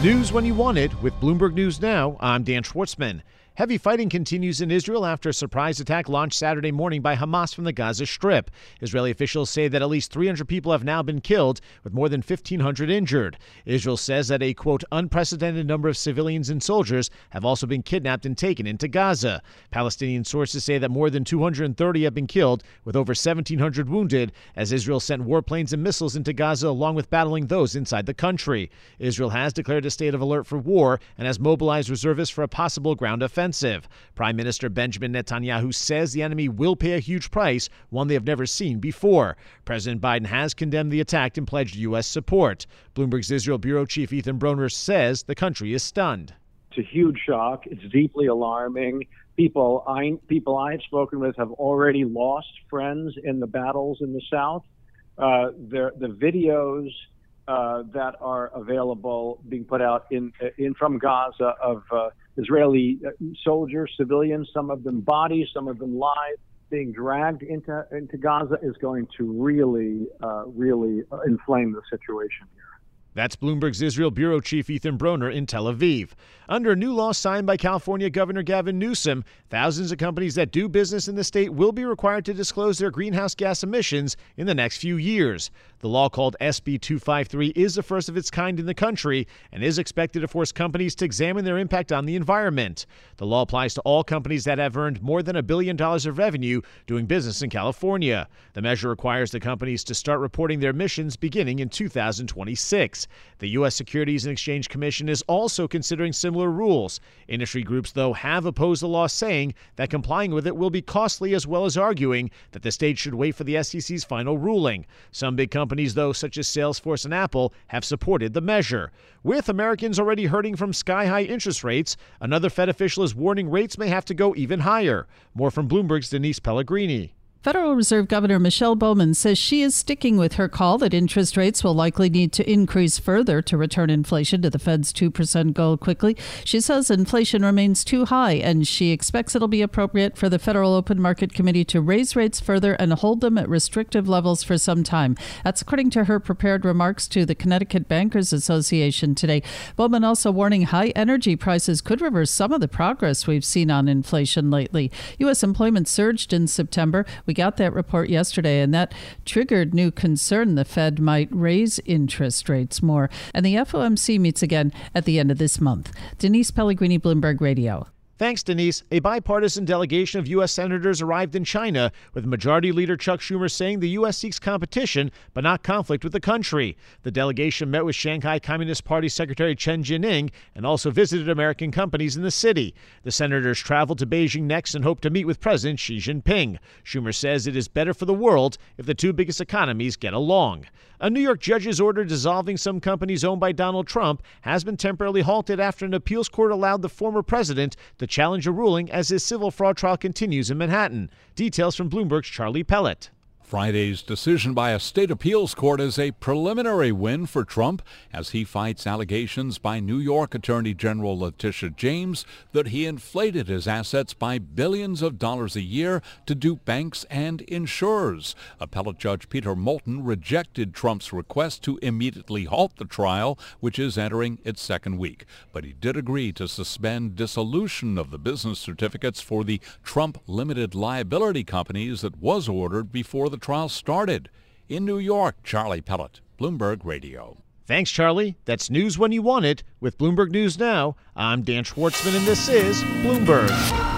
News when you want it with Bloomberg News Now. I'm Dan Schwartzman. Heavy fighting continues in Israel after a surprise attack launched Saturday morning by Hamas from the Gaza Strip. Israeli officials say that at least 300 people have now been killed, with more than 1,500 injured. Israel says that a, quote, unprecedented number of civilians and soldiers have also been kidnapped and taken into Gaza. Palestinian sources say that more than 230 have been killed, with over 1,700 wounded, as Israel sent warplanes and missiles into Gaza along with battling those inside the country. Israel has declared a state of alert for war and has mobilized reservists for a possible ground offensive offensive. Prime Minister Benjamin Netanyahu says the enemy will pay a huge price, one they have never seen before. President Biden has condemned the attack and pledged U.S. support. Bloomberg's Israel bureau chief Ethan Bronner says the country is stunned. It's a huge shock. It's deeply alarming. People I people I've spoken with have already lost friends in the battles in the south. Uh, the videos uh, that are available being put out in in from Gaza of uh, Israeli uh, soldiers, civilians, some of them bodies, some of them live, being dragged into into Gaza is going to really, uh, really inflame the situation here. That's Bloomberg's Israel Bureau Chief Ethan Bronner in Tel Aviv. Under a new law signed by California Governor Gavin Newsom, thousands of companies that do business in the state will be required to disclose their greenhouse gas emissions in the next few years. The law called SB 253 is the first of its kind in the country and is expected to force companies to examine their impact on the environment. The law applies to all companies that have earned more than a billion dollars of revenue doing business in California. The measure requires the companies to start reporting their emissions beginning in 2026. The U.S. Securities and Exchange Commission is also considering similar rules. Industry groups, though, have opposed the law, saying that complying with it will be costly, as well as arguing that the state should wait for the SEC's final ruling. Some big companies, though, such as Salesforce and Apple, have supported the measure. With Americans already hurting from sky high interest rates, another Fed official is warning rates may have to go even higher. More from Bloomberg's Denise Pellegrini. Federal Reserve Governor Michelle Bowman says she is sticking with her call that interest rates will likely need to increase further to return inflation to the Fed's 2% goal quickly. She says inflation remains too high and she expects it'll be appropriate for the Federal Open Market Committee to raise rates further and hold them at restrictive levels for some time. That's according to her prepared remarks to the Connecticut Bankers Association today. Bowman also warning high energy prices could reverse some of the progress we've seen on inflation lately. U.S. employment surged in September we got that report yesterday, and that triggered new concern the Fed might raise interest rates more. And the FOMC meets again at the end of this month. Denise Pellegrini, Bloomberg Radio. Thanks, Denise. A bipartisan delegation of U.S. senators arrived in China, with Majority Leader Chuck Schumer saying the U.S. seeks competition but not conflict with the country. The delegation met with Shanghai Communist Party Secretary Chen Jining and also visited American companies in the city. The senators traveled to Beijing next and hope to meet with President Xi Jinping. Schumer says it is better for the world if the two biggest economies get along. A New York judge's order dissolving some companies owned by Donald Trump has been temporarily halted after an appeals court allowed the former president to challenge a ruling as his civil fraud trial continues in Manhattan. Details from Bloomberg's Charlie Pellett. Friday's decision by a state appeals court is a preliminary win for Trump as he fights allegations by New York Attorney General Letitia James that he inflated his assets by billions of dollars a year to dupe banks and insurers. Appellate Judge Peter Moulton rejected Trump's request to immediately halt the trial, which is entering its second week. But he did agree to suspend dissolution of the business certificates for the Trump limited liability companies that was ordered before the the trial started. In New York, Charlie Pellett, Bloomberg Radio. Thanks, Charlie. That's news when you want it. With Bloomberg News Now, I'm Dan Schwartzman, and this is Bloomberg.